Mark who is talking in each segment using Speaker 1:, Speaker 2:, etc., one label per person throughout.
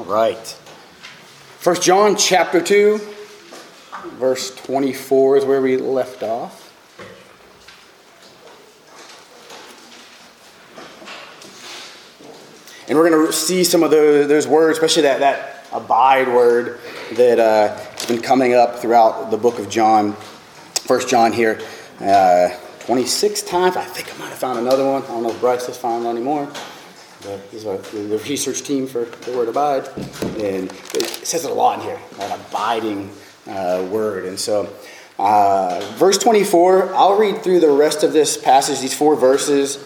Speaker 1: All right. First John chapter 2, verse 24 is where we left off. And we're going to see some of those, those words, especially that, that abide word that uh, has been coming up throughout the book of John. First John here, uh, 26 times. I think I might have found another one. I don't know if Bryce has found But he's a, the research team for the word abide. And it says it a lot in here, an abiding uh, word. And so, uh, verse 24, I'll read through the rest of this passage, these four verses,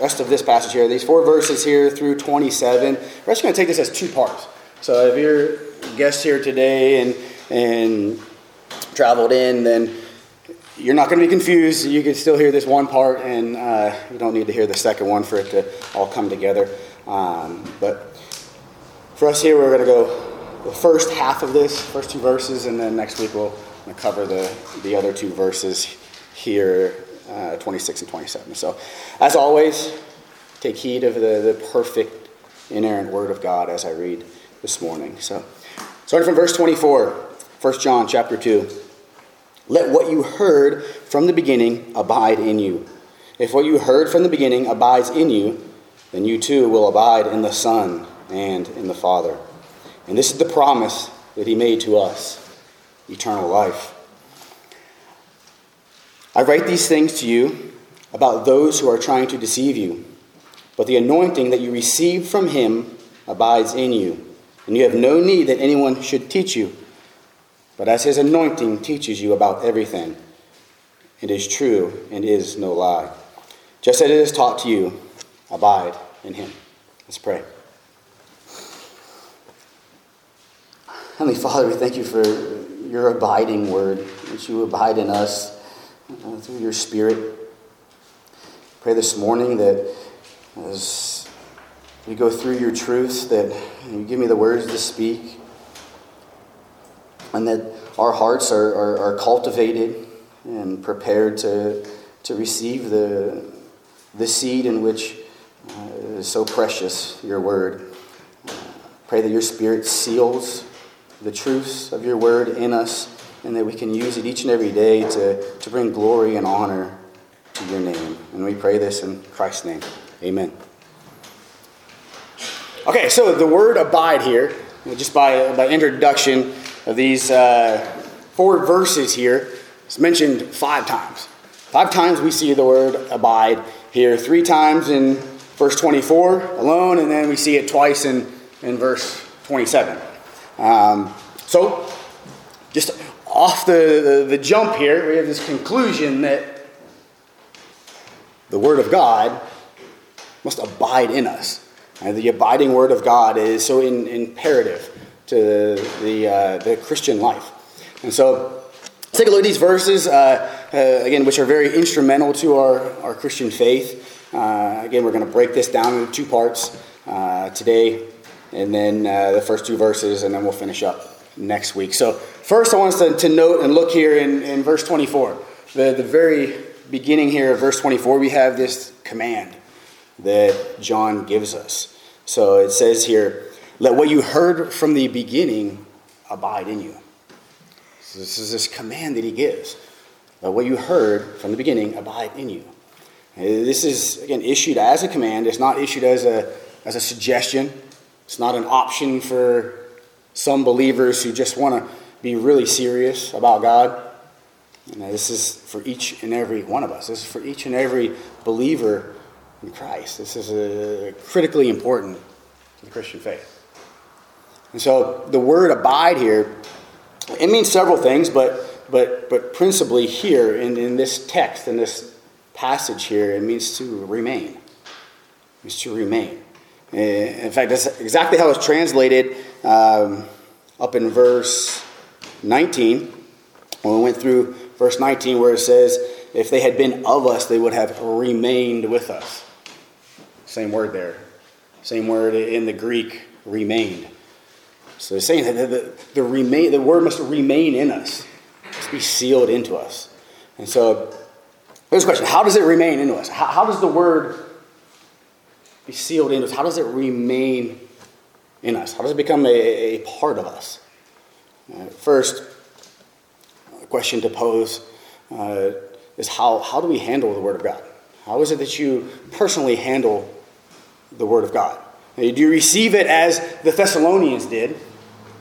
Speaker 1: rest of this passage here, these four verses here through 27. We're actually going to take this as two parts. So if you're a guest here today and, and traveled in, then you're not going to be confused. You can still hear this one part, and uh, you don't need to hear the second one for it to all come together. Um, but for us here, we're going to go the first half of this, first two verses, and then next week we'll cover the, the other two verses here, uh, 26 and 27. So, as always, take heed of the, the perfect, inerrant Word of God as I read this morning. So, starting from verse 24, 1 John chapter 2. Let what you heard from the beginning abide in you. If what you heard from the beginning abides in you, then you too will abide in the Son and in the Father. And this is the promise that He made to us eternal life. I write these things to you about those who are trying to deceive you. But the anointing that you received from Him abides in you, and you have no need that anyone should teach you. But as his anointing teaches you about everything, it is true and is no lie. Just as it is taught to you, abide in him. Let's pray. Heavenly Father, we thank you for your abiding word, that you abide in us uh, through your Spirit. Pray this morning that as we go through your truths, that you give me the words to speak and that our hearts are, are, are, cultivated and prepared to, to receive the, the seed in which uh, is so precious, your word. Pray that your spirit seals the truths of your word in us and that we can use it each and every day to, to bring glory and honor to your name. And we pray this in Christ's name. Amen. Okay, so the word abide here, just by, by introduction, these uh, four verses here is mentioned five times. Five times we see the word abide here, three times in verse 24 alone, and then we see it twice in, in verse 27. Um, so, just off the, the, the jump here, we have this conclusion that the Word of God must abide in us. And the abiding Word of God is so in, imperative to the, uh, the Christian life. And so let's take a look at these verses, uh, uh, again, which are very instrumental to our, our Christian faith. Uh, again, we're going to break this down into two parts uh, today, and then the first two verses, and then we'll finish up next week. So, first, I want us to, to note and look here in, in verse 24. The, the very beginning here of verse 24, we have this command that John gives us. So it says here, let what you heard from the beginning abide in you. So this is this command that he gives. Let what you heard from the beginning abide in you. This is, again, issued as a command. It's not issued as a, as a suggestion. It's not an option for some believers who just want to be really serious about God. And this is for each and every one of us. This is for each and every believer in Christ. This is a, critically important to the Christian faith. And so the word abide here, it means several things, but, but, but principally here in, in this text, in this passage here, it means to remain. It means to remain. Eh, in fact, that's exactly how it's translated um, up in verse 19. When we went through verse 19, where it says, If they had been of us, they would have remained with us. Same word there. Same word in the Greek, remained. So they're saying that the, the, remain, the word must remain in us, must be sealed into us. And so here's a question How does it remain into us? How, how does the word be sealed into us? How does it remain in us? How does it become a, a part of us? Uh, first, question to pose uh, is how, how do we handle the Word of God? How is it that you personally handle the Word of God? Do you receive it as the Thessalonians did,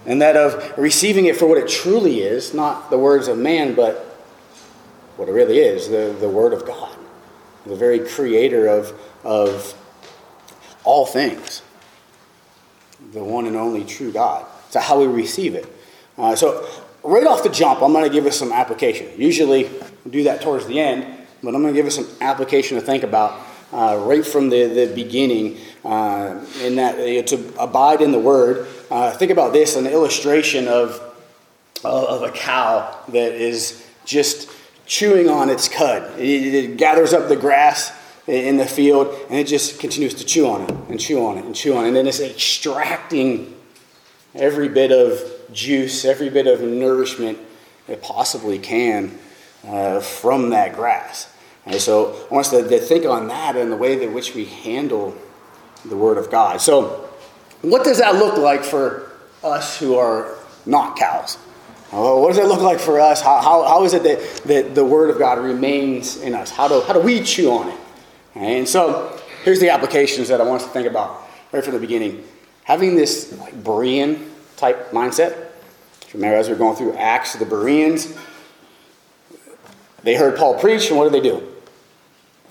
Speaker 1: and that of receiving it for what it truly is, not the words of man, but what it really is the, the Word of God, the very creator of, of all things, the one and only true God. So, how we receive it. Uh, so, right off the jump, I'm going to give us some application. Usually, we do that towards the end, but I'm going to give us some application to think about uh, right from the, the beginning. Uh, in that to abide in the Word. Uh, think about this an illustration of, of a cow that is just chewing on its cud. It, it gathers up the grass in the field and it just continues to chew on it and chew on it and chew on it. And then it's extracting every bit of juice, every bit of nourishment it possibly can uh, from that grass. And so I want us to, to, think on that and the way in which we handle the Word of God. So, what does that look like for us who are not cows? Uh, what does it look like for us? How, how, how is it that, that the Word of God remains in us? How do, how do we chew on it? And so, here's the applications that I want us to think about right from the beginning. Having this like Berean type mindset. Remember, as we're going through Acts, the Bereans, they heard Paul preach, and what did they do?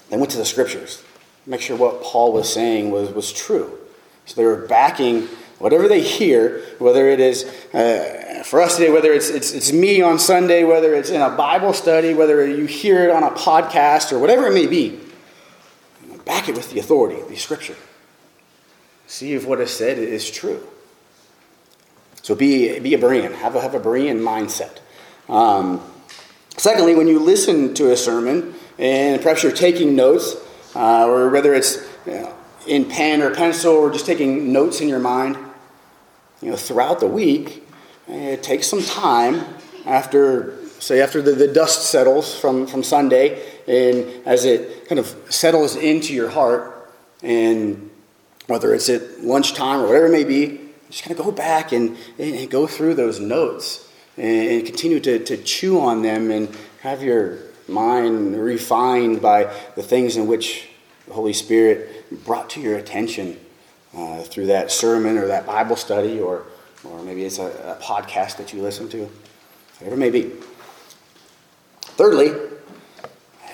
Speaker 1: They went to the scriptures, make sure what Paul was saying was, was true. So they were backing whatever they hear, whether it is uh, for us today, whether it's, it's, it's me on Sunday, whether it's in a Bible study, whether you hear it on a podcast, or whatever it may be, back it with the authority, the scripture. See if what is said is true. So be, be a Berean, have a, have a Berean mindset. Um, secondly, when you listen to a sermon, and perhaps you're taking notes, uh, or whether it's you know, in pen or pencil, or just taking notes in your mind, you know, throughout the week, it takes some time after, say, after the, the dust settles from, from Sunday, and as it kind of settles into your heart, and whether it's at lunchtime or whatever it may be, just kind of go back and, and go through those notes and continue to, to chew on them and have your mind refined by the things in which the Holy Spirit brought to your attention uh, through that sermon or that Bible study, or, or maybe it's a, a podcast that you listen to, whatever it may be. Thirdly,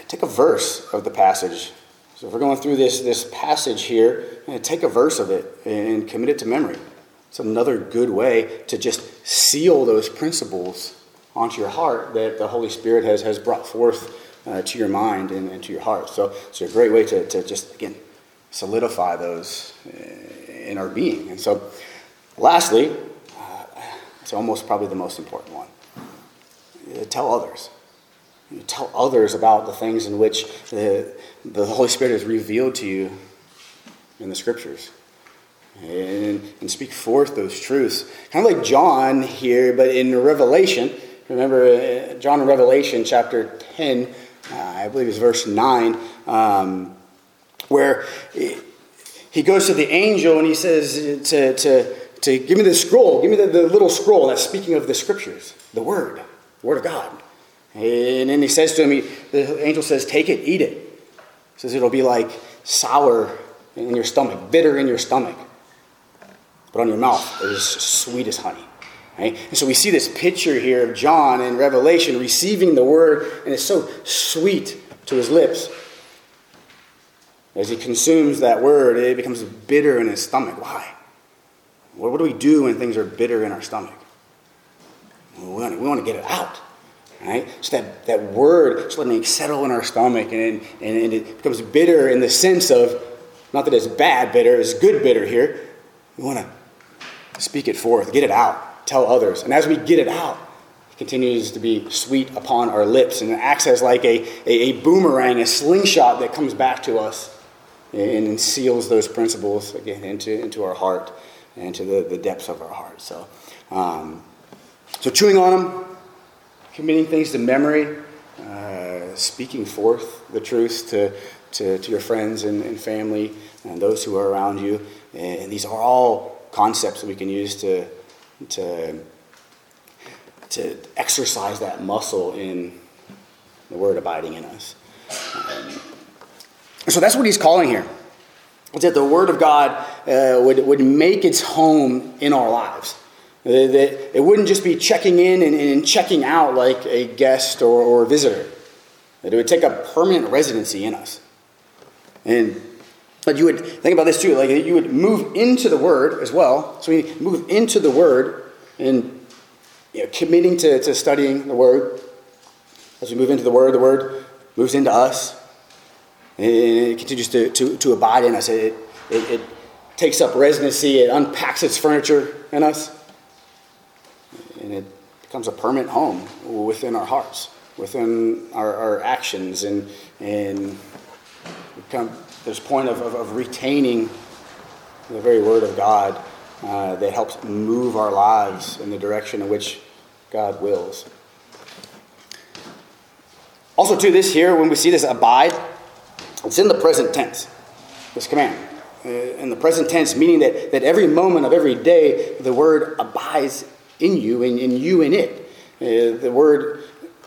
Speaker 1: take a verse of the passage. So if we're going through this, this passage here, take a verse of it and commit it to memory. It's another good way to just seal those principles onto your heart that the Holy Spirit has, has brought forth uh, to your mind and, and, to your heart. So it's a great way to, to just, again, solidify those in our being. And so, lastly, uh, it's almost probably the most important one uh, tell others. You tell others about the things in which the, the Holy Spirit has revealed to you in the scriptures and, and speak forth those truths. Kind of like John here, but in Revelation. Remember, uh, John in Revelation chapter 10, uh, I believe it's verse 9, um, where he goes to the angel and he says to, to, to give me the scroll, give me the, the little scroll that's speaking of the scriptures, the word, the word of God. And then he says to him, he, the angel says, Take it, eat it. He says it'll be like sour in your stomach, bitter in your stomach but on your mouth it is sweet as honey. Right? And so we see this picture here of John in Revelation receiving the word, and it's so sweet to his lips. As he consumes that word, it becomes bitter in his stomach. Why? What, do we do when things are bitter in our stomach? We want to, we want to get it out. Right? So that, that word, just letting it settle in our stomach, and, and, and it becomes bitter in the sense of, not that it's bad bitter, it's good bitter here. We want to Speak it forth, get it out, tell others. And as we get it out, it continues to be sweet upon our lips and it acts as like a, a, a boomerang, a slingshot that comes back to us and seals those principles again into, into our heart and to the, the depths of our heart. So, um, so chewing on them, committing things to memory, uh, speaking forth the truth to, to, to your friends and, and family and those who are around you. And these are all concepts that we can use to, to, to exercise that muscle in the word abiding in us. Um, so that's what he's calling here. It's that the word of God uh, would, would make its home in our lives. That it wouldn't just be checking in and, and checking out like a guest or, or a visitor. That it would take a permanent residency in us. And but you would think about this too, like you would move into the word as well. So we move into the word and you know, committing to, to studying the word. As we move into the word, the word moves into us. And it continues to, to, to abide in us. It, it, it takes up residency, it unpacks its furniture in us. And it becomes a permanent home within our hearts, within our, our actions, and, and become this point of, of, of retaining the very Word of God uh, that helps move our lives in the direction in which God wills. Also, to this here, when we see this abide, it's in the present tense, this command. Uh, in the present tense, meaning that, that every moment of every day, the word abides in you and, you in it. Uh, the word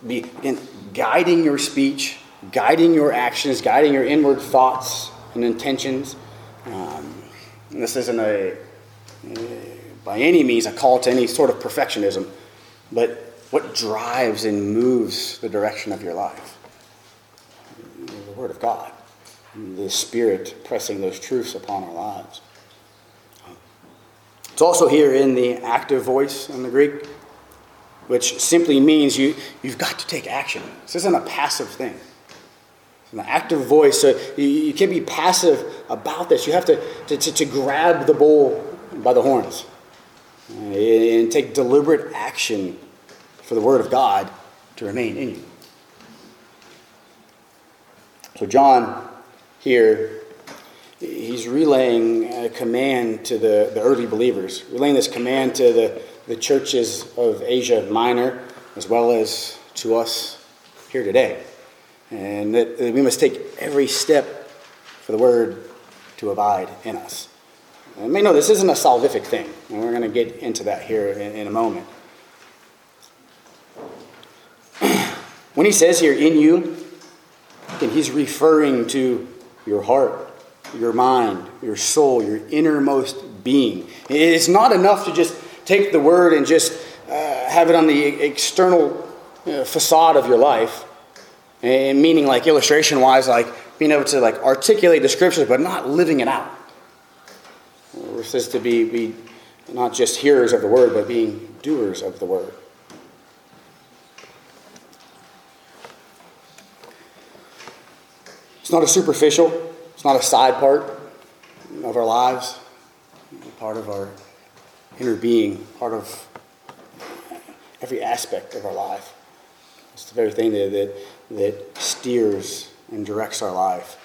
Speaker 1: be in guiding your speech, guiding your actions, guiding your inward thoughts and intentions. Um, and this isn't a, uh, by any means, a call to any sort of perfectionism, but what drives and moves the direction of your life? The Word of God, the Spirit pressing those truths upon our lives. It's also here in the active voice in the Greek which simply means you, you've got to take action. This isn't a passive thing. It's an active voice. So you, you can't be passive about this. You have to, to, to, to grab the bull by the horns and, and take deliberate action for the Word of God to remain in you. So, John here, he's relaying a command to the, the early believers, relaying this command to the, the churches of Asia Minor, as well as to us here today. And that, that we must take every step for the word to abide in us. And may know this isn't a salvific thing, and we're going to get into that here in, in a moment. when he says here, in you, and he's referring to your heart, your mind, your soul, your innermost being. It's not enough to just take the word and just uh, have it on the external uh, facade of your life, and meaning like illustration wise, like being able to like articulate the scriptures, but not living it out. We're supposed to be, be not just hearers of the word, but being doers of the word. It's not a superficial, it's not a side part of our lives, part of our inner being, part of every aspect of our life. It's the very thing that, that, that steers and directs our life.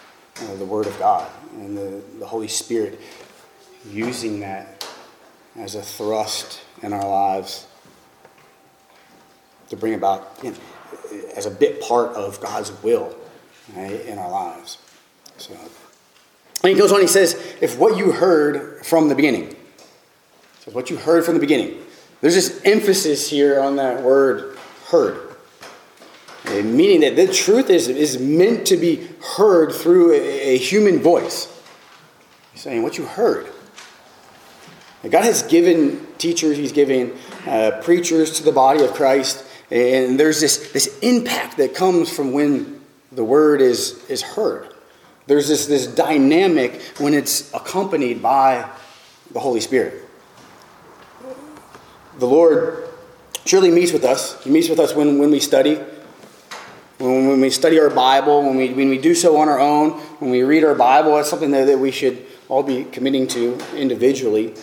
Speaker 1: The Word of God and the, the Holy Spirit using that as a thrust in our lives to bring about, you know, as a bit part of God's will right, in our lives. So, and he goes on, he says, if what you heard from the beginning, so what you heard from the beginning. There's this emphasis here on that word heard. Meaning that the truth is, is meant to be heard through a, a human voice. He's saying what you heard. God has given teachers, He's given uh, preachers to the body of Christ, and there's this, this impact that comes from when the word is, is heard. There's this, this dynamic when it's accompanied by the Holy Spirit the Lord surely meets with us. He meets with us when, when we study, when, when we study our Bible, when we, when we do so on our own, when we read our Bible. That's something that, that we should all be committing to individually.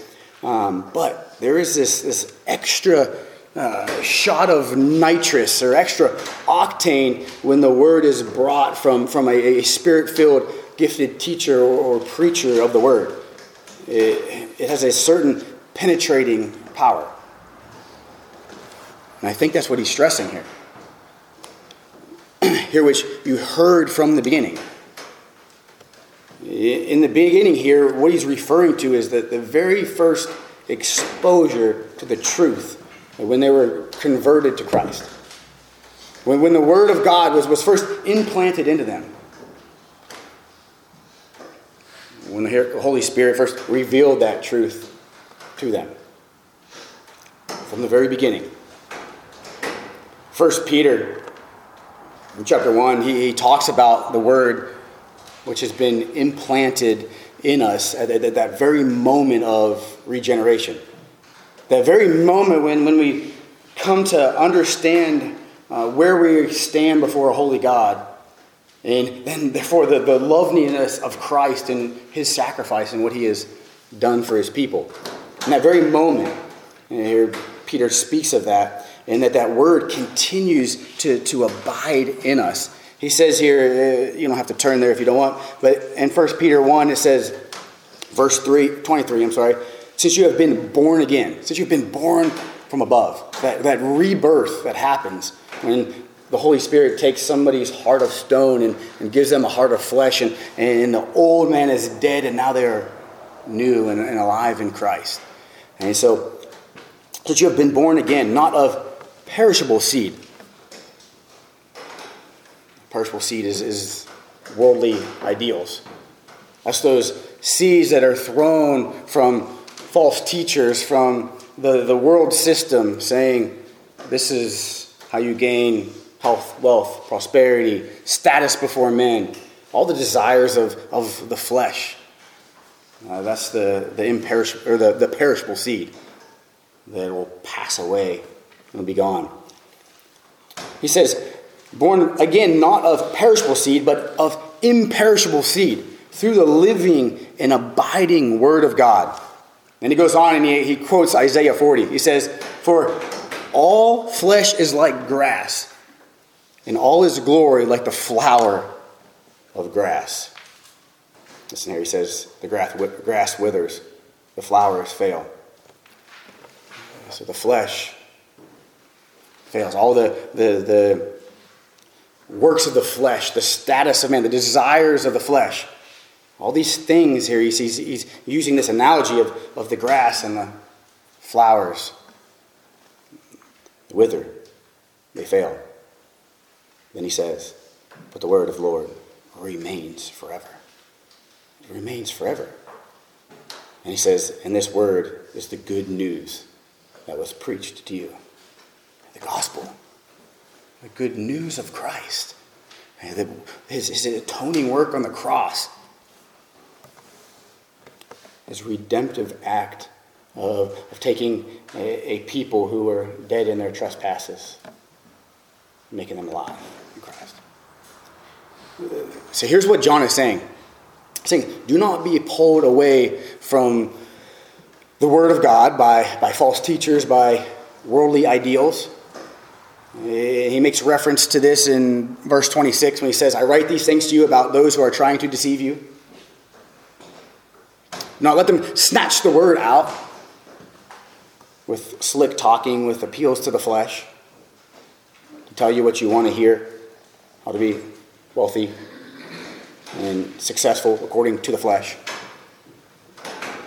Speaker 1: Um, but there is this, this extra uh, shot of nitrous or extra octane when the word is brought from, from a, a spirit filled, gifted teacher or, or, preacher of the word. It, it has a certain penetrating power. And I think that's what he's stressing here. here, which you heard from the beginning. In the beginning, here, what he's referring to is that the very first exposure to the truth when they were converted to Christ. When, when the Word of God was, was first implanted into them. When the Holy Spirit first revealed that truth to them from the very beginning. First Peter, in chapter 1, he, he talks about the Word which has been implanted in us at, at, that very moment of regeneration. That very moment when, when we come to understand uh, where we stand before a holy God, and then therefore the, the loveliness of Christ and his sacrifice and what he has done for his people. In that very moment, and here Peter speaks of that, and that that word continues to, to abide in us. He says here, uh, you don't have to turn there if you don't want, but in 1 Peter 1, it says, verse 3, 23, I'm sorry, since you have been born again, since you've been born from above, that, that rebirth that happens when the Holy Spirit takes somebody's heart of stone and, and gives them a heart of flesh, and, and the old man is dead, and now they're new and, and alive in Christ. And so, that you have been born again, not of perishable seed. Perishable seed is, is worldly ideals. That's those seeds that are thrown from false teachers, from the, the world system, saying this is how you gain health, wealth, prosperity, status before men, all the desires of, of the flesh. Uh, that's the, the imperishable or the, the perishable seed that will pass away and be gone. He says, born again not of perishable seed, but of imperishable seed through the living and abiding word of God. And he goes on and he, he quotes Isaiah 40. He says, For all flesh is like grass, and all his glory like the flower of grass. Listen here, he says, The grass withers, the flowers fail. So the flesh fails. All the, the, the works of the flesh, the status of man, the desires of the flesh. All these things here, he's, he's, he's using this analogy of, of the grass and the flowers. Wither, they fail. Then he says, But the word of Lord remains forever. It remains forever. And he says, And this word is the good news that was preached to you the gospel, the good news of Christ, his, his atoning work on the cross, his redemptive act of, of taking a, a people who were dead in their trespasses, making them alive in Christ. So here's what John is saying. He's saying, do not be pulled away from the Word of God by, by false teachers, by worldly ideals. He makes reference to this in verse 26 when he says, I write these things to you about those who are trying to deceive you. Not let them snatch the word out with slick talking, with appeals to the flesh, to tell you what you want to hear, how to be wealthy and successful according to the flesh.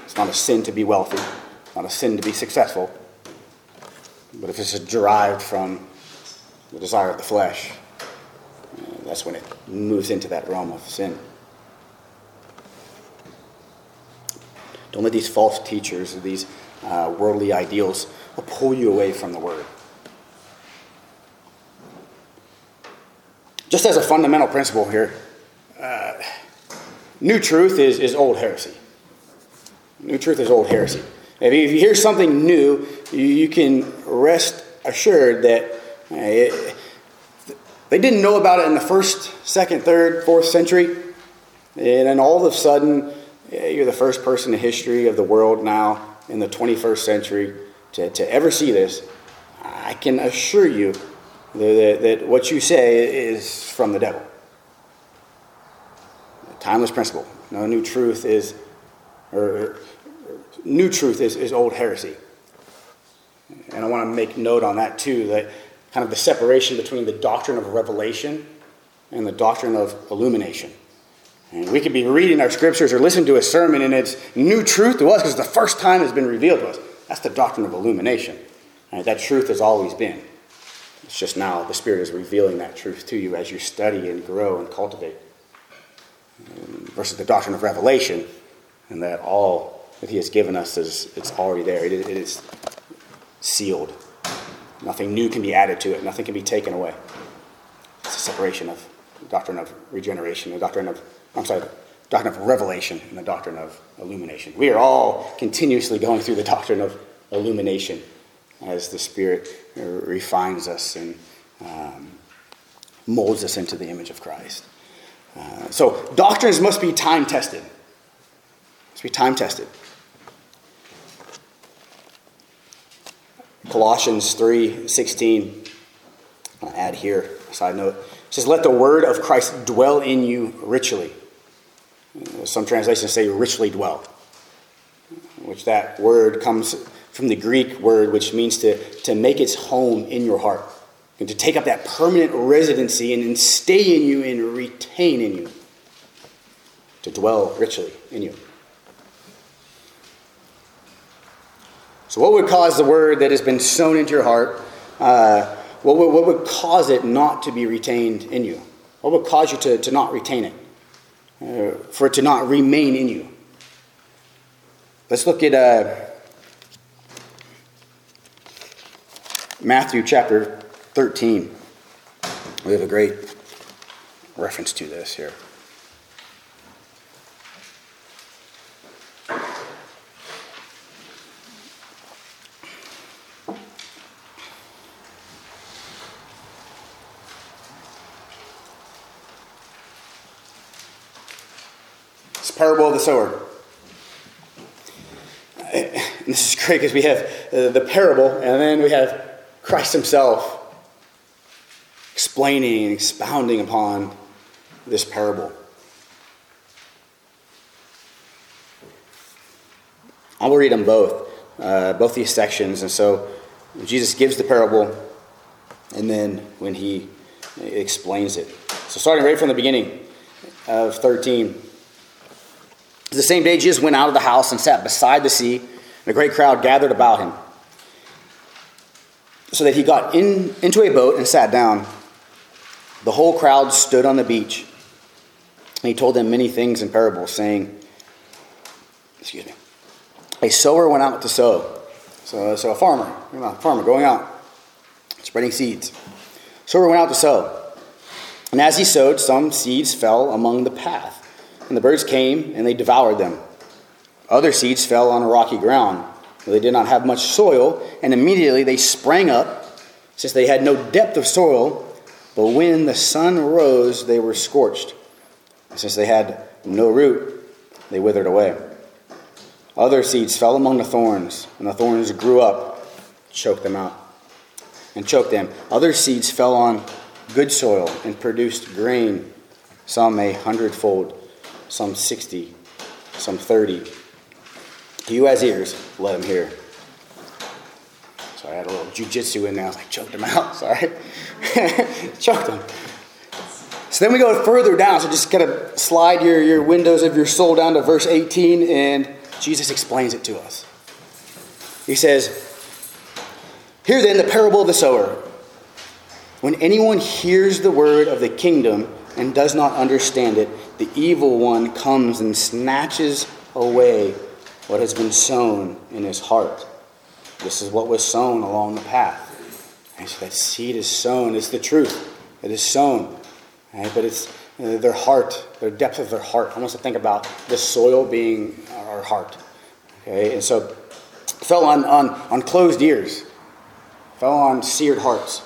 Speaker 1: It's not a sin to be wealthy, not a sin to be successful. But if it's derived from the desire of the flesh, that's when it moves into that realm of sin. Don't let these false teachers, these uh, worldly ideals, will pull you away from the Word. Just as a fundamental principle here, uh, new truth is, is old heresy. New truth is old heresy. If you, if you hear something new, you, you can rest assured that it, they didn't know about it in the first, second, third, fourth century. And then all of a sudden, you're the first person in history of the world now in the 21st century to, to ever see this. I can assure you that, that what you say is from the devil. Timeless principle. No new truth is, or new truth is, is old heresy. And I want to make note on that too, that kind of the separation between the doctrine of revelation and the doctrine of illumination. And we could be reading our scriptures or listening to a sermon and it's new truth to us because the first time it's been revealed to us. That's the doctrine of illumination. Right? That truth has always been. It's just now the Spirit is revealing that truth to you as you study and grow and cultivate. Versus the doctrine of revelation, and that all that He has given us is it's already there. it, it is sealed. Nothing new can be added to it. Nothing can be taken away. It's a separation of doctrine of regeneration, the doctrine of I'm sorry, the doctrine of revelation, and the doctrine of illumination. We are all continuously going through the doctrine of illumination as the Spirit refines us and um, molds us into the image of Christ. Uh, so doctrines must be time tested. Must be time tested. Colossians 3 16. I'll add here, side note. It says, Let the word of Christ dwell in you richly. Some translations say richly dwell, which that word comes from the Greek word, which means to, to make its home in your heart, and to take up that permanent residency and, and stay in you and retain in you, to dwell richly in you. So, what would cause the word that has been sown into your heart, uh, what, would, what would cause it not to be retained in you? What would cause you to, to not retain it? Uh, for it to not remain in you? Let's look at. Uh, Matthew chapter 13. We have a great reference to this here. It's parable of the sower. And this is great because we have uh, the parable and then we have Christ Himself explaining and expounding upon this parable. I will read them both, uh, both these sections. And so Jesus gives the parable, and then when he explains it. So, starting right from the beginning of 13. The same day, Jesus went out of the house and sat beside the sea, and a great crowd gathered about him so that he got in, into a boat and sat down. The whole crowd stood on the beach. And he told them many things in parables, saying, Excuse me. A sower went out to sow. So, so a farmer, a farmer going out, spreading seeds. Sower went out to sow. And as he sowed, some seeds fell among the path, and the birds came and they devoured them. Other seeds fell on a rocky ground they did not have much soil, and immediately they sprang up, since they had no depth of soil. But when the sun rose, they were scorched. since they had no root, they withered away. Other seeds fell among the thorns, and the thorns grew up, choked them out, and choked them. Other seeds fell on good soil and produced grain, some a hundredfold, some sixty, some thirty. He who has ears, let him hear. Sorry, I had a little jujitsu in there. I was like, choked him out. Sorry. choked him. So then we go further down. So just kind of slide your, your windows of your soul down to verse 18, and Jesus explains it to us. He says, Hear then the parable of the sower. When anyone hears the word of the kingdom and does not understand it, the evil one comes and snatches away what has been sown in his heart. This is what was sown along the path. And so that seed is sown. It's the truth. It is sown. Right? But it's uh, their heart, their depth of their heart. I want us to think about the soil being our heart. Okay, and so fell on, on, on closed ears, fell on seared hearts.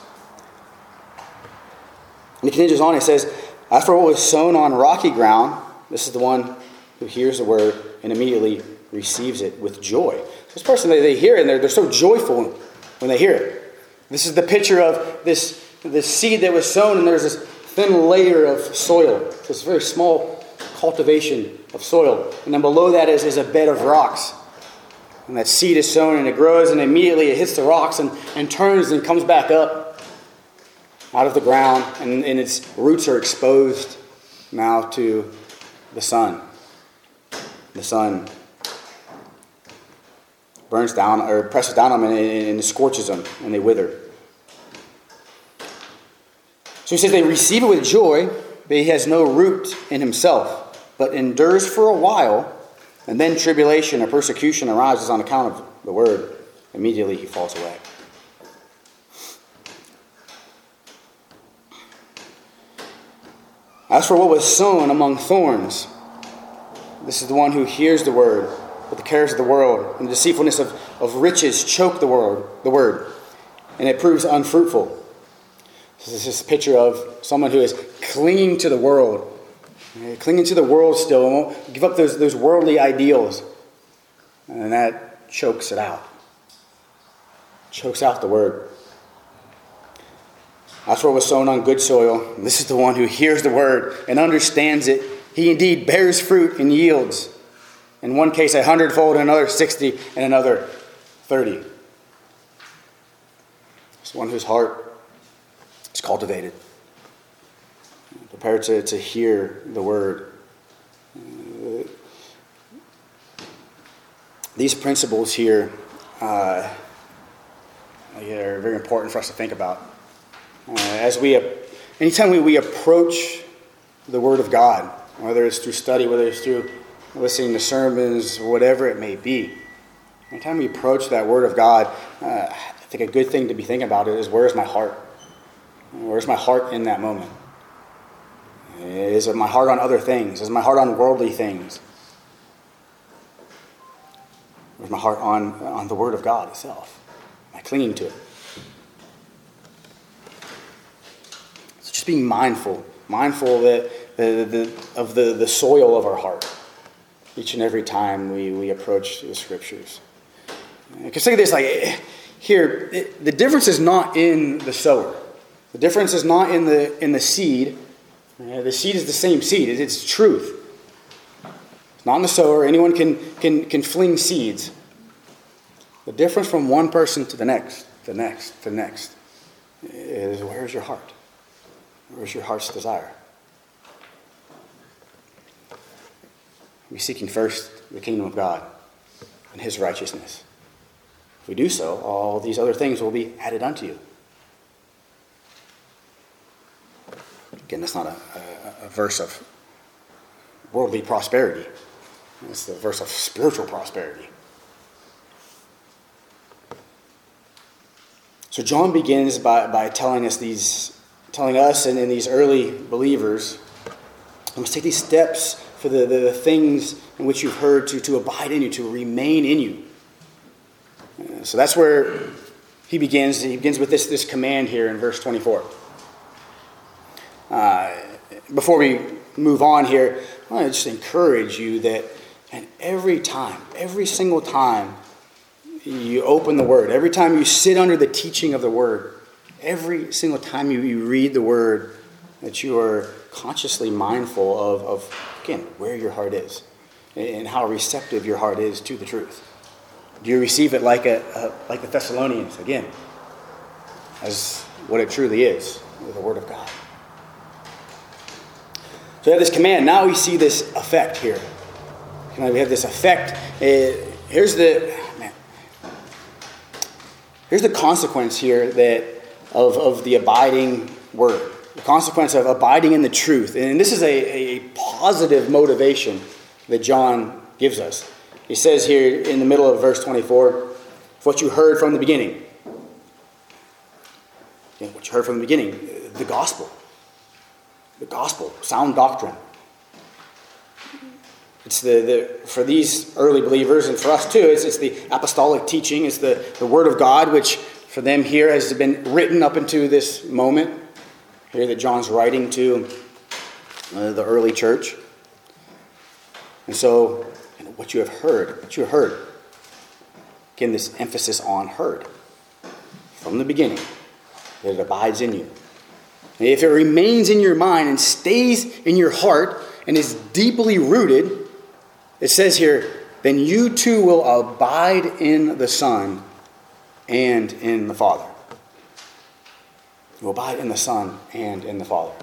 Speaker 1: And he continues on, he says, After what was sown on rocky ground, this is the one who hears the word and immediately receives it with joy. This person, they, they hear it and they're, they're so joyful when they hear it. This is the picture of this, this seed that was sown, and there's this thin layer of soil. This very small cultivation of soil. And then below that is, is a bed of rocks. And that seed is sown and it grows, and immediately it hits the rocks and, and turns and comes back up out of the ground, and, and its roots are exposed now to the sun. The sun burns down or presses down on them and, and scorches them and they wither. So he says they receive it with joy, but he has no root in himself, but endures for a while, and then tribulation or persecution arises on account of the word. Immediately he falls away. As for what was sown among thorns, this is the one who hears the word, but the cares of the world and the deceitfulness of, of riches choke the word, the word, and it proves unfruitful. This is a picture of someone who is clinging to the world, clinging to the world still, and won't give up those, those worldly ideals. And that chokes it out, chokes out the word. That's what was sown on good soil. This is the one who hears the word and understands it. He indeed bears fruit and yields. In one case, a hundredfold, in another, 60, and another, 30. It's one whose heart is cultivated, prepared to, to hear the word. these principles here uh, are very important for us to think about. Uh, as we, anytime we, we approach the Word of God, whether it's through study, whether it's through listening to sermons, whatever it may be, anytime we approach that Word of God, uh, I think a good thing to be thinking about is where is my heart? Where's my heart in that moment? Is my heart on other things? Is my heart on worldly things? Where's my heart on, on the Word of God itself? Am I clinging to it? Just being mindful, mindful that, the, the, of the, the soil of our heart each and every time we, we approach the scriptures. Because think of this like here, it, the difference is not in the sower. The difference is not in the in the seed. Uh, the seed is the same seed. It's truth. It's not in the sower. Anyone can can can fling seeds. The difference from one person to the next, the next, to the next, is where's your heart? Where's your heart's desire? Be seeking first the kingdom of God and his righteousness. If we do so, all these other things will be added unto you. Again, that's not a, a, a verse of worldly prosperity. It's the verse of spiritual prosperity. So John begins by, by telling us these telling us and, and these early believers, we must take these steps for the, the, the, things in which you've heard to, to abide in you, to remain in you. Uh, so that's where he begins. He begins with this, this command here in verse 24. Uh, before we move on here, I want to just encourage you that and every time, every single time you open the Word, every time you sit under the teaching of the Word, every single time you, read the word, that you are consciously mindful of, of, again, where your heart is and how receptive your heart is to the truth. Do you receive it like, a, a like the Thessalonians, again, as what it truly is, the Word of God? So we have this command. Now we see this effect here. We have this effect. Uh, here's the man. Here's the consequence here that of, of the abiding word, the consequence of abiding in the truth. And this is a, a positive motivation that John gives us. He says here in the middle of verse 24, what you heard from the beginning. What you heard from the beginning, the gospel. The gospel, sound doctrine. It's the, the for these early believers and for us too, it's, it's the apostolic teaching, it's the, the word of God, which for them here has been written up into this moment here that John's writing to uh, the early church. And so, you know, what you have heard, what you heard, again, this emphasis on heard from the beginning, that it abides in you. And if it remains in your mind and stays in your heart and is deeply rooted, it says here, then you too will abide in the Son and in the Father. You abide in the Son and in the Father.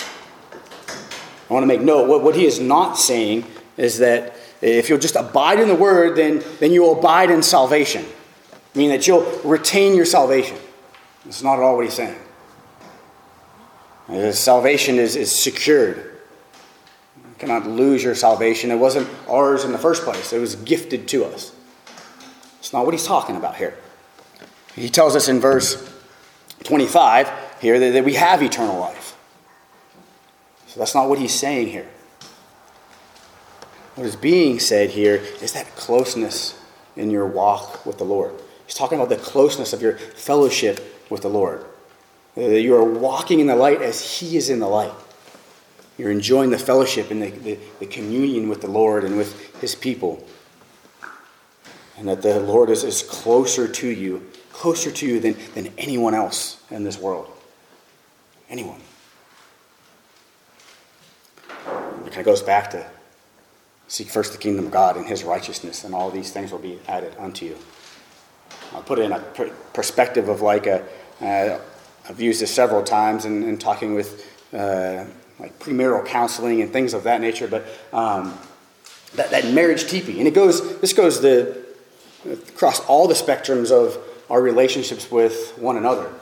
Speaker 1: I want to make note what, what he is not saying is that if you'll just abide in the word, then, then you will abide in salvation. Meaning that you'll retain your salvation. That's not at all what he's saying. Uh, salvation is, is secured. You cannot lose your salvation. It wasn't ours in the first place, it was gifted to us. It's not what he's talking about here. He tells us in verse 25 here that, that we have eternal life. So that's not what he's saying here. What is being said here is that closeness in your walk with the Lord. He's talking about the closeness of your fellowship with the Lord. That you are walking in the light as He is in the light. You're enjoying the fellowship and the, the, the communion with the Lord and with His people. And that the Lord is, is closer to you, closer to you than, than anyone else in this world. Anyone. It kind of goes back to seek first the kingdom of God and his righteousness, and all these things will be added unto you. I'll put it in a perspective of like a, uh, I've used this several times in, in talking with uh, like premarital counseling and things of that nature, but um, that, that marriage teepee. And it goes, this goes the, across all the spectrums of our relationships with one another.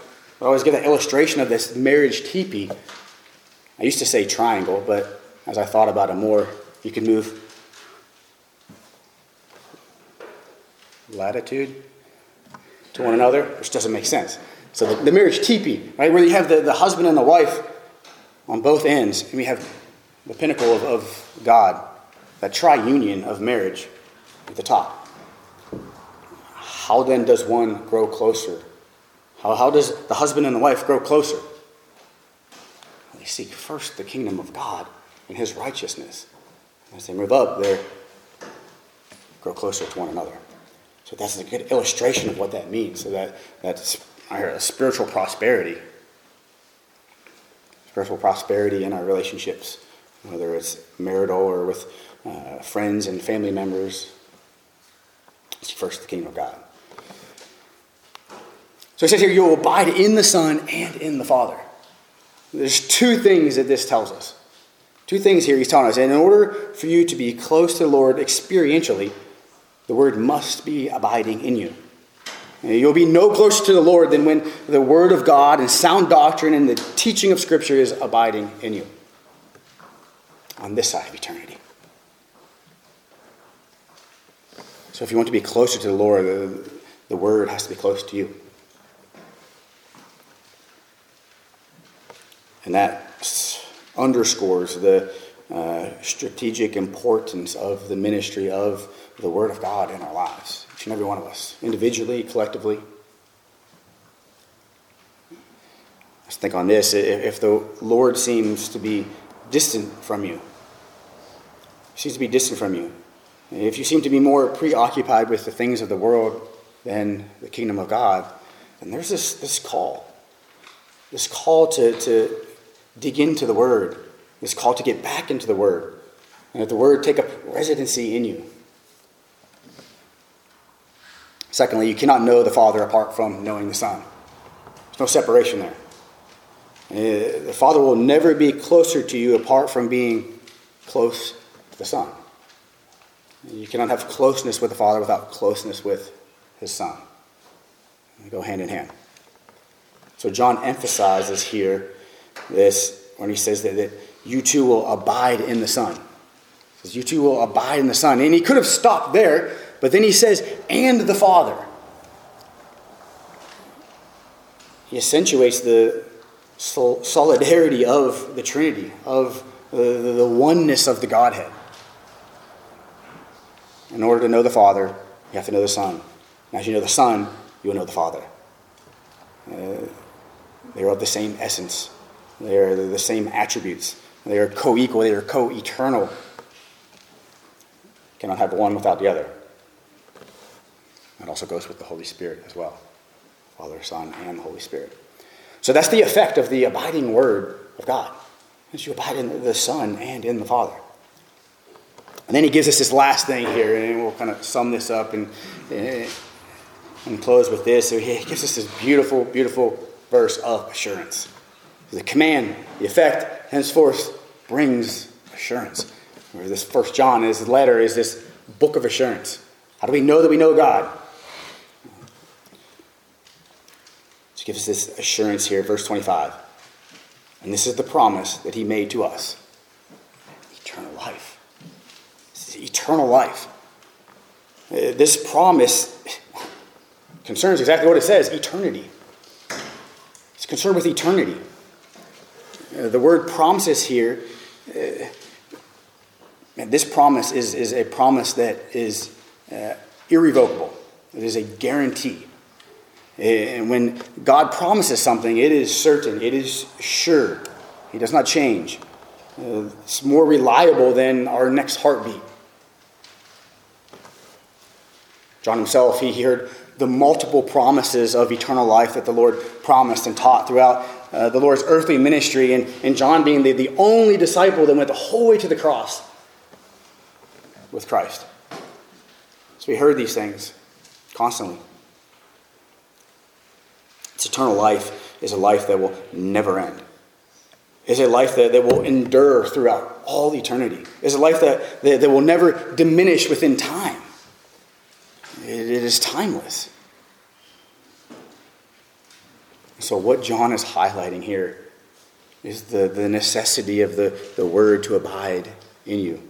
Speaker 1: I always give an illustration of this marriage teepee. I used to say triangle, but as I thought about it more, you can move latitude to one another, which doesn't make sense. So the, the marriage teepee, right, where you have the, the husband and the wife on both ends, and we have the pinnacle of, of God, that tri-union of marriage at the top. How then does one grow closer? How, how does the husband and the wife grow closer? They seek first the kingdom of God and his righteousness. As they move up, they grow closer to one another. So that's a good illustration of what that means. So that that's spiritual prosperity, spiritual prosperity in our relationships, whether it's marital or with uh, friends and family members. It's first the kingdom of God. So he says here, you will abide in the Son and in the Father. There's two things that this tells us. Two things here he's telling us. And in order for you to be close to the Lord experientially, the word must be abiding in you. You'll be no closer to the Lord than when the word of God and sound doctrine and the teaching of Scripture is abiding in you on this side of eternity. So, if you want to be closer to the Lord, the, the word has to be close to you. And that underscores the uh, strategic importance of the ministry of the Word of God in our lives, each and every one of us, individually, collectively. Let's think on this. If the Lord seems to be distant from you, seems to be distant from you, if you seem to be more preoccupied with the things of the world than the kingdom of God, then there's this, this call. This call to, to dig into the Word. This called to get back into the Word. And let the Word take up residency in you. Secondly, you cannot know the Father apart from knowing the Son. There's no separation there. Uh, the Father will never be closer to you apart from being close to the Son. You cannot have closeness with the Father without closeness with His Son. They go hand in hand. So John emphasizes here this when he says that, that you too will abide in the Son. He says, You too will abide in the Son. And he could have stopped there but then he says, and the Father. He accentuates the solidarity of the Trinity, of the, the oneness of the Godhead. In order to know the Father, you have to know the Son. And as you know the Son, you will know the Father. Uh, they are of the same essence, they are the same attributes, they are co equal, they are co eternal. Cannot have one without the other. It also goes with the Holy Spirit as well Father, Son, and the Holy Spirit. So that's the effect of the abiding Word of God, as you abide in the Son and in the Father. And then he gives us this last thing here, and we'll kind of sum this up and, and close with this. So he gives us this beautiful, beautiful verse of assurance. The command, the effect, henceforth brings assurance. Where this First John, his letter, is this book of assurance. How do we know that we know God? Just gives us this assurance here, verse 25. And this is the promise that he made to us eternal life. This is eternal life. Uh, this promise concerns exactly what it says eternity. It's concerned with eternity. Uh, the word promises here, uh, this promise is, is a promise that is uh, irrevocable, it is a guarantee. Uh, and when God promises something, it is certain, it is sure, He does not change. Uh, it's more reliable than our next heartbeat. John himself, he heard the multiple promises of eternal life that the Lord promised and taught throughout uh, the Lord's earthly ministry, and, and John being the, the only disciple that went the whole way to the cross with Christ. So we heard these things constantly. It's eternal life is a life that will never end. Is a life that, that will endure throughout all eternity. Is a life that, that, that will never diminish within time. It, it is timeless. So, what John is highlighting here is the, the necessity of the, the word to abide in you.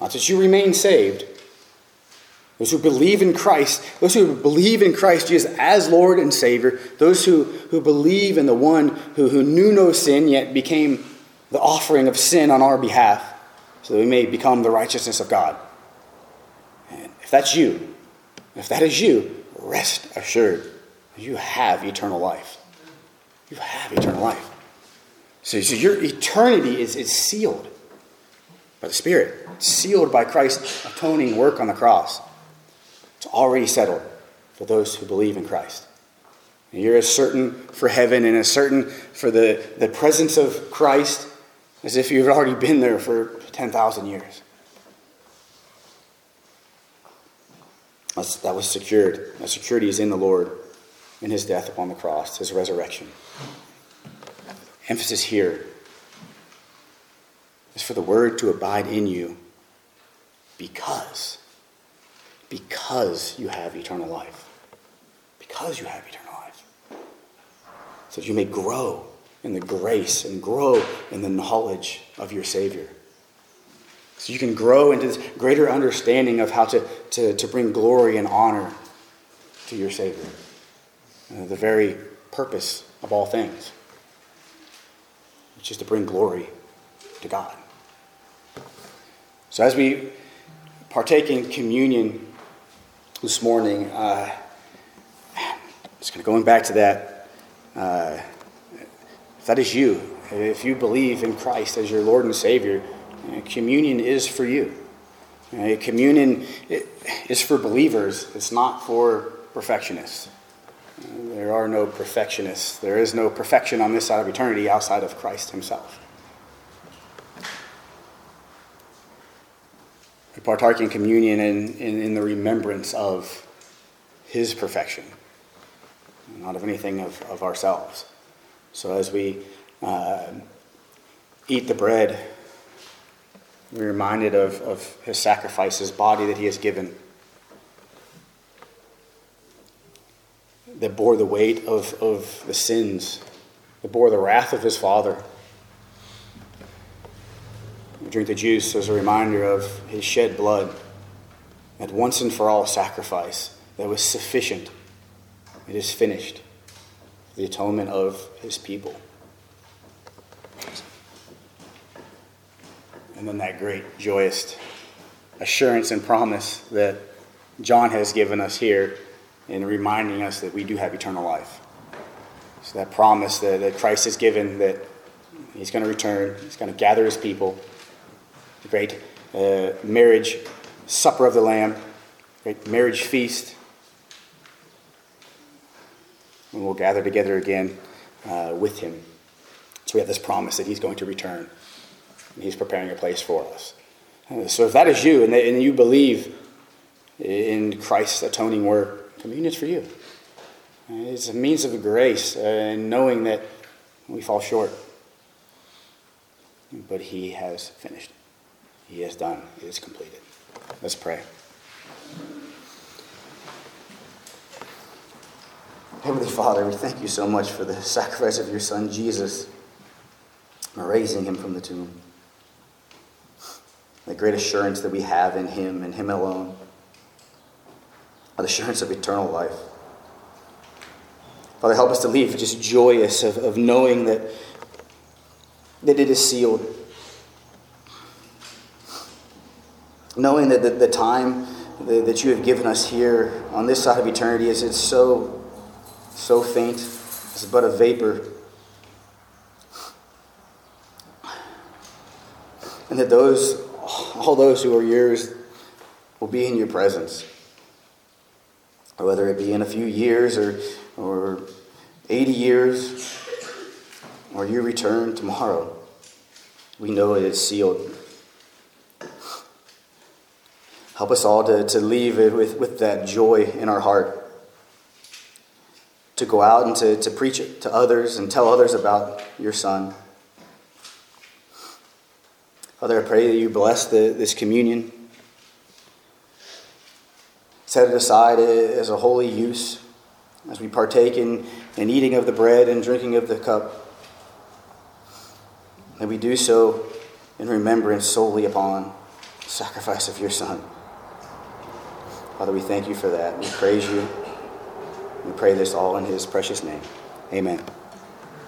Speaker 1: Not that you remain saved, those who believe in Christ, those who believe in Christ Jesus as Lord and Savior, those who, who believe in the one who, who knew no sin yet became the offering of sin on our behalf so that we may become the righteousness of God. And if that's you, if that is you, rest assured you have eternal life. You have eternal life. So, so your eternity is, is sealed by the Spirit, sealed by Christ's atoning work on the cross. It's already settled for those who believe in Christ. And you're as certain for heaven and as certain for the, the presence of Christ as if you've already been there for 10,000 years. That was secured. That security is in the Lord, in his death upon the cross, his resurrection. Emphasis here is for the word to abide in you because, because you have eternal life. Because you have eternal life. So that you may grow in the grace and grow in the knowledge of your Savior. So you can grow into this greater understanding of how to, to, to bring glory and honor to your Savior. Uh, the very purpose of all things, which is to bring glory to God. So as we partake in communion this morning, uh, just kind of going back to that, uh, if that is you, if you believe in Christ as your Lord and Savior, communion is for you. communion is for believers, it's not for perfectionists. There are no perfectionists. There is no perfection on this side of eternity outside of Christ Himself. We partake in communion in, in, in the remembrance of His perfection, not of anything of, of ourselves. So as we uh, eat the bread, we're reminded of, of his sacrifice, his body that he has given, that bore the weight of, of the sins, that bore the wrath of his Father. We drink the juice as a reminder of his shed blood, that once and for all sacrifice that was sufficient. It is finished. The atonement of his people. And then that great, joyous assurance and promise that John has given us here in reminding us that we do have eternal life. So that promise that, that Christ has given that he's going to return, he's going to gather his people, the great uh, marriage supper of the Lamb, great marriage feast. And we'll gather together again uh, with him. So we have this promise that he's going to return. And he's preparing a place for us. So if that is you and, and you believe in Christ's atoning work, communion is for you. It's a means of grace uh, and knowing that we fall short. But he has finished. he has done. It is completed. Let's pray. Heavenly Father, we thank you so much for the sacrifice of your Son, Jesus, and raising him from the tomb. The great assurance that we have in him and him alone, the assurance of eternal life. Father, help us to leave just joyous of, of knowing that, that it is sealed. Knowing that the, the time that you have given us here on this side of eternity is it's so so faint, it's but a vapor. And that those, all those who are yours, will be in your presence. Whether it be in a few years or, or 80 years, or you return tomorrow, we know it is sealed. Help us all to, to leave it with, with that joy in our heart to go out and to, to preach it to others and tell others about your Son. Father, I pray that you bless the, this communion. Set it aside as a holy use as we partake in, in eating of the bread and drinking of the cup. And we do so in remembrance solely upon the sacrifice of your Son. Father, we thank you for that. We praise you. We pray this all in his precious name. Amen.